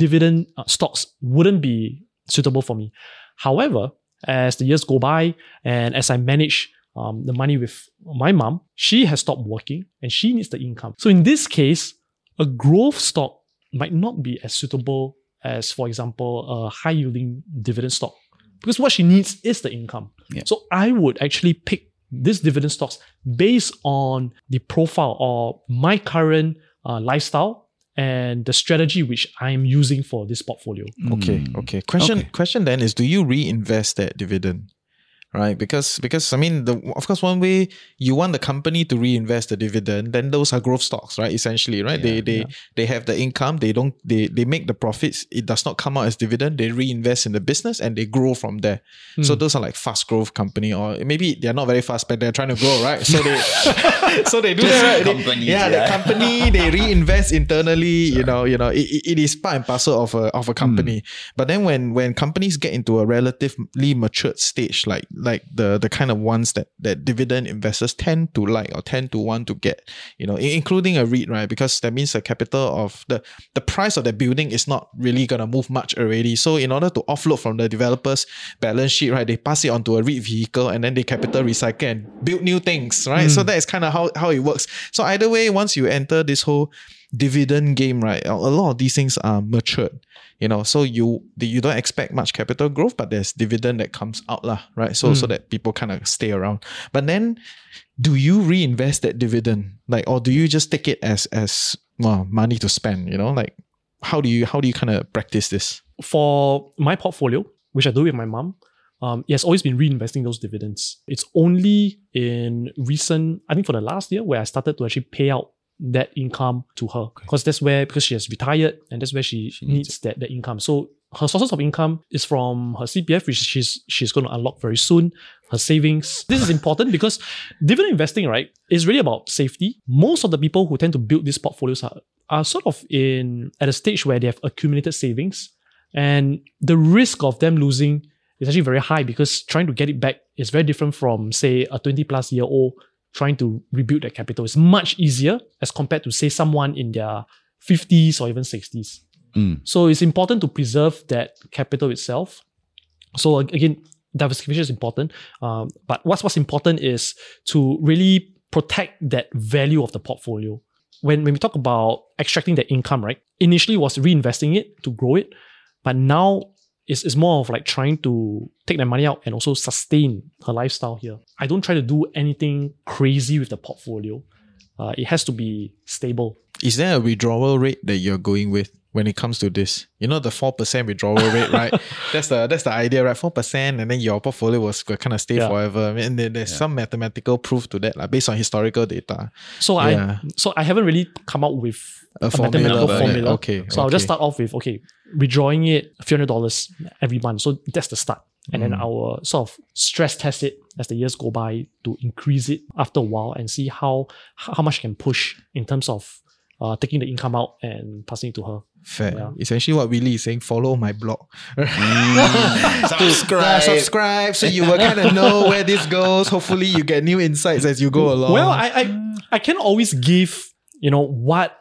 dividend uh, stocks wouldn't be suitable for me. However, as the years go by and as I manage um, the money with my mom, she has stopped working and she needs the income. So in this case, a growth stock might not be as suitable as, for example, a high yielding dividend stock because what she needs is the income. Yeah. So I would actually pick these dividend stocks based on the profile or my current uh, lifestyle and the strategy which I'm using for this portfolio. Okay, Mm. okay. Question Okay. question then is do you reinvest that dividend? Right? Because because I mean the of course one way you want the company to reinvest the dividend, then those are growth stocks, right? Essentially, right? they Yeah, they yeah. they have the income, they don't they they make the profits, it does not come out as dividend, they reinvest in the business and they grow from there. So Hmm. those are like fast growth company or maybe they're not very fast, but they're trying to grow, right? So they so they do Just that, right? They- companies, yeah, the company they reinvest internally. You know, you know, it, it is part and parcel of a of a company. But then when when companies get into a relatively matured stage, like like the the kind of ones that that dividend investors tend to like or tend to want to get, you know, including a REIT, right? Because that means the capital of the the price of the building is not really gonna move much already. So in order to offload from the developer's balance sheet, right, they pass it onto a REIT vehicle and then they capital recycle and build new things, right? So mm. that is kind of how how it works. So either way, once you enter this whole dividend game, right, a lot of these things are matured. You know, so you you don't expect much capital growth, but there's dividend that comes out, lah, right? So so that people kind of stay around. But then, do you reinvest that dividend, like, or do you just take it as as well, money to spend? You know, like how do you how do you kind of practice this? for my portfolio, which I do with my mom, um, it has always been reinvesting those dividends. It's only in recent, I think for the last year, where I started to actually pay out that income to her because that's where because she has retired and that's where she, She needs needs that, that income. So her sources of income is from her CPF, which she's she's going to unlock very soon. Her savings. This is important because dividend investing, right, is really about safety. Most of the people who tend to build these portfolios are, are sort of in at a stage where they have accumulated savings and the risk of them losing is actually very high because trying to get it back is very different from, say, a 20 plus year old trying to rebuild their capital. It's much easier as compared to, say, someone in their 50s or even 60s. Mm. So it's important to preserve that capital itself. So again, diversification is important. Um, but what's what's important is to really protect that value of the portfolio. When when we talk about extracting the income, right? Initially was reinvesting it to grow it, but now it's, it's more of like trying to take that money out and also sustain her lifestyle here. I don't try to do anything crazy with the portfolio. Uh, it has to be stable. Is there a withdrawal rate that you're going with when it comes to this? You know the four percent withdrawal rate, right? That's the that's the idea, right? Four percent, and then your portfolio was kind of stay Yeah. forever. I mean, and then there's some mathematical proof to that, like based on historical data. So Yeah. I so I haven't really come up with A a, formula, mathematical formula. okay, So I'll just start off with okay, withdrawing it a few hundred dollars every month. So that's the start. And then Mm. I'll sort of stress test it as the years go by to increase it after a while and see how how much I can push in terms of uh, taking the income out and passing it to her. Fair. Yeah. Essentially, what Willie is saying: follow my blog. Mm. subscribe. Yeah, subscribe, so you will kind of know where this goes. Hopefully, you get new insights as you go along. Well, I, I I can always give you know what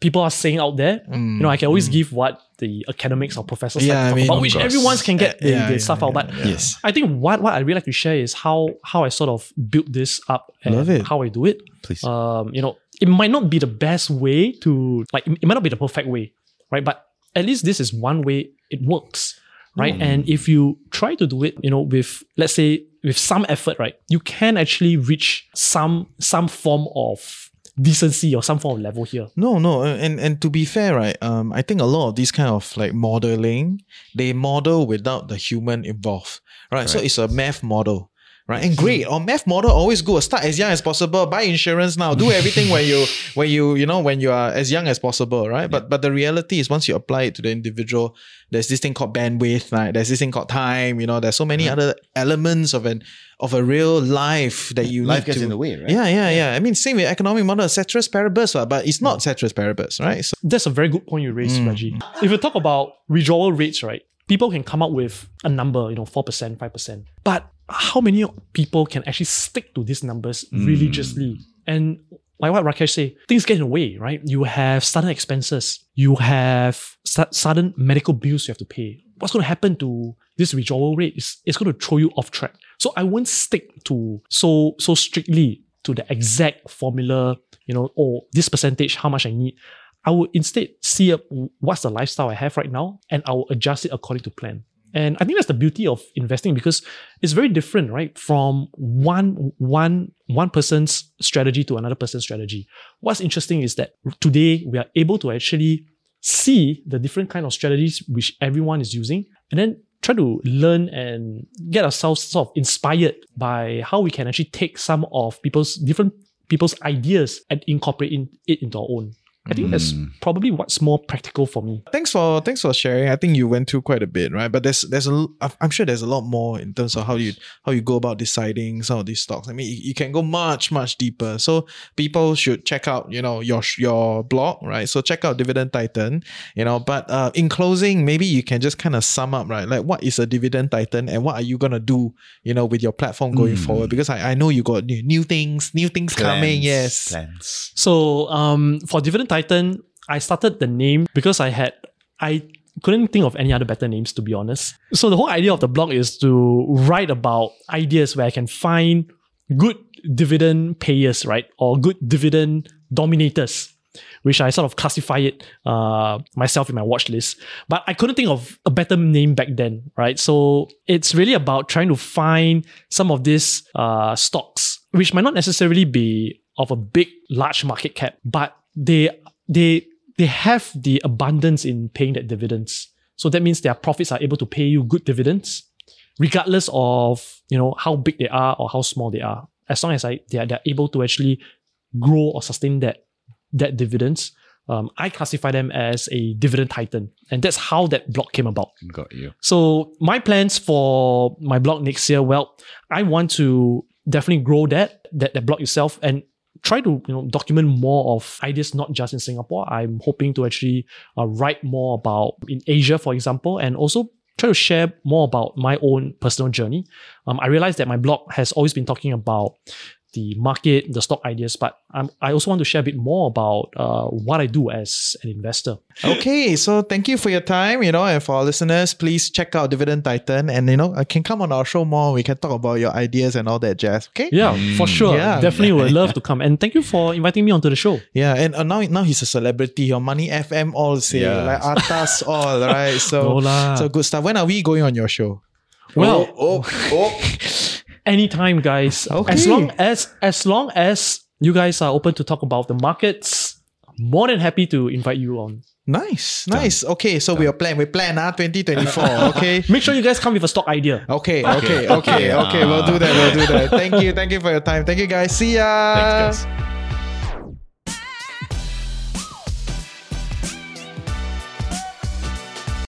people are saying out there. Mm, You know, I can always give what the academics or professors Yeah, like to I mean, about, which course. everyone can get the, Yeah, the yeah, stuff out. yeah, But yeah. Yes. I think what, what I really like to share is how how I sort of built this up and Love it. how I do it. Please. Um, you know, it might not be the best way to like it might not be the perfect way, right? But at least this is one way it works, right? Hmm. And if you try to do it, you know, with let's say with some effort, right, you can actually reach some some form of decency or some form of level here. No, no, and and to be fair, right? Um, I think a lot of these kind of like modeling, they model without the human involved, right? So it's a math model, right? And great. Or math model always good. Start as young as possible. Buy insurance now. Do everything when you when you you know when you are as young as possible, right? But but the reality is once you apply it to the individual, there's this thing called bandwidth, right? There's this thing called time. You know, there's so many other elements of an of a real life that you Life need gets to, in the way, right? Yeah, yeah, yeah. I mean, same with economic model, ceteris paribus, right? but it's not ceteris paribus, right? So That's a very good point you raised, Mm. Reggie. If you talk about withdrawal rates, right? People can come up with a number, you know, 4%, 5%. But how many people can actually stick to these numbers hmm. religiously? And like what Rakesh say, things get in the way, right? You have sudden expenses. You have su- sudden medical bills you have to pay. What's going to happen to this withdrawal rate? Is it's going to throw you off track. So I won't stick to so so strictly to the exact formula, you know, or this percentage, how much I need. I will instead see what's the lifestyle I have right now and I will adjust it according to plan. And I think that's the beauty of investing because it's very different, right? From one one one person's strategy to another person's strategy. What's interesting is that today we are able to actually see the different kind of strategies which everyone is using and then try to learn and get ourselves sort of inspired by how we can actually take some of people's different people's ideas and incorporate in, it into our own. I think that's probably what's more practical for me. thanks for thanks for sharing. I think you went through quite a bit, right? But there's there's a I'm sure there's a lot more in terms of how you how you go about deciding some of these stocks. I mean, you, you can go much much deeper. So people should check out you know your your blog, right? So check out Dividend Titan, you know. But uh, in closing, maybe you can just kind of sum up, right? Like what is a Dividend Titan and what are you gonna do, you know, with your platform going forward? Because I, I know you got new, new things, new things coming. Yes. Plans. So um, for Dividend Titan, I started the name because I had I couldn't think of any other better names to be honest. So the whole idea of the blog is to write about ideas where I can find good dividend payers, right, or good dividend dominators. Which I sort of classify it uh, myself in my watch list, but I couldn't think of a better name back then, right? So it's really about trying to find some of these uh, stocks, which might not necessarily be of a big, large market cap, but they they they have the abundance in paying that dividends. So that means their profits are able to pay you good dividends, regardless of you know how big they are or how small they are. As long as I they are, they're able to actually grow or sustain that that dividends, um, I classify them as a dividend titan, and that's how that blog came about. Got you. So my plans for my blog next year, well, I want to definitely grow that that, that blog itself and try to you know document more of ideas not just in Singapore. I'm hoping to actually uh, write more about in Asia, for example, and also try to share more about my own personal journey. Um, I realize that my blog has always been talking about the market, the stock ideas, but I'm, I also want to share a bit more about uh, what I do as an investor. Okay, so thank you for your time. You know, and for our listeners, please check out Dividend Titan, and you know, I can come on our show more. We can talk about your ideas and all that jazz. Okay. Yeah, for sure. Yeah. Definitely would love to come. And thank you for inviting me onto the show. Yeah, and uh, now now he's a celebrity. On Money FM, all say Yeah. like Atas, all right. So No so good stuff. When are we going on your show? Well, oh, oh. anytime, guys. Okay. As long as as long as you guys are open to talk about the markets, more than happy to invite you on. Nice, nice. Okay, so we are plan. We plan ah, 2024. Okay. Make sure you guys come with a stock idea. Okay, okay, okay, okay. We'll do that. We'll do that. Thank you, thank you for your time. Thank you, guys. See ya. Thanks, guys.